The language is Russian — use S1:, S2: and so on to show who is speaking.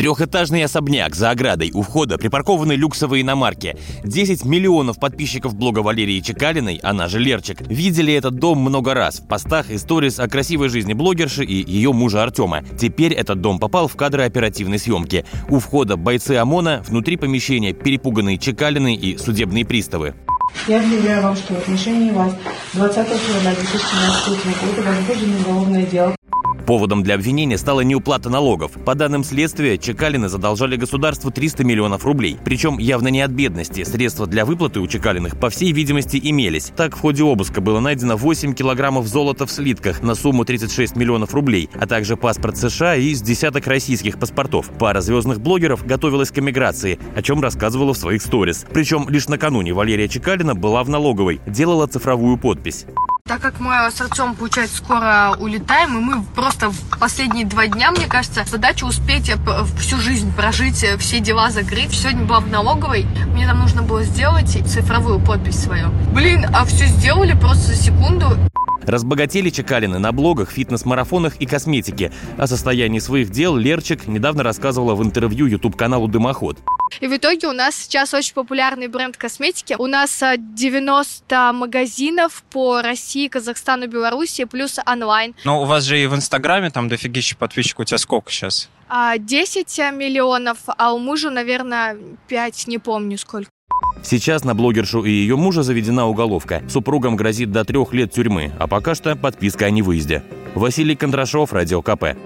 S1: Трехэтажный особняк за оградой у входа припаркованы люксовые иномарки. 10 миллионов подписчиков блога Валерии Чекалиной, она же Лерчик, видели этот дом много раз в постах и сторис о красивой жизни блогерши и ее мужа Артема. Теперь этот дом попал в кадры оперативной съемки. У входа бойцы ОМОНа, внутри помещения перепуганные Чекалины и судебные приставы.
S2: Я объявляю вам, что в отношении вас 20 февраля 2017 года возбуждено уголовное дело
S1: Поводом для обвинения стала неуплата налогов. По данным следствия, Чекалины задолжали государству 300 миллионов рублей. Причем явно не от бедности. Средства для выплаты у Чекалиных, по всей видимости, имелись. Так, в ходе обыска было найдено 8 килограммов золота в слитках на сумму 36 миллионов рублей, а также паспорт США и с десяток российских паспортов. Пара звездных блогеров готовилась к эмиграции, о чем рассказывала в своих сторис. Причем лишь накануне Валерия Чекалина была в налоговой, делала цифровую подпись.
S3: Так как мы с Артем, получается, скоро улетаем, и мы просто в последние два дня, мне кажется, задача успеть э, всю жизнь прожить, э, все дела закрыть. Сегодня была в налоговой, мне там нужно было сделать цифровую подпись свою. Блин, а все сделали просто за секунду.
S1: Разбогатели Чекалины на блогах, фитнес-марафонах и косметике. О состоянии своих дел Лерчик недавно рассказывала в интервью YouTube-каналу «Дымоход».
S3: И в итоге у нас сейчас очень популярный бренд косметики. У нас 90 а, магазинов по России, Казахстану, Беларуси, плюс онлайн.
S4: Но у вас же и в Инстаграме там дофигища подписчиков. У тебя сколько сейчас?
S3: 10 а, миллионов, а у мужа, наверное, 5, не помню сколько.
S1: Сейчас на блогершу и ее мужа заведена уголовка. Супругам грозит до трех лет тюрьмы, а пока что подписка о невыезде. Василий Кондрашов, Радио КП.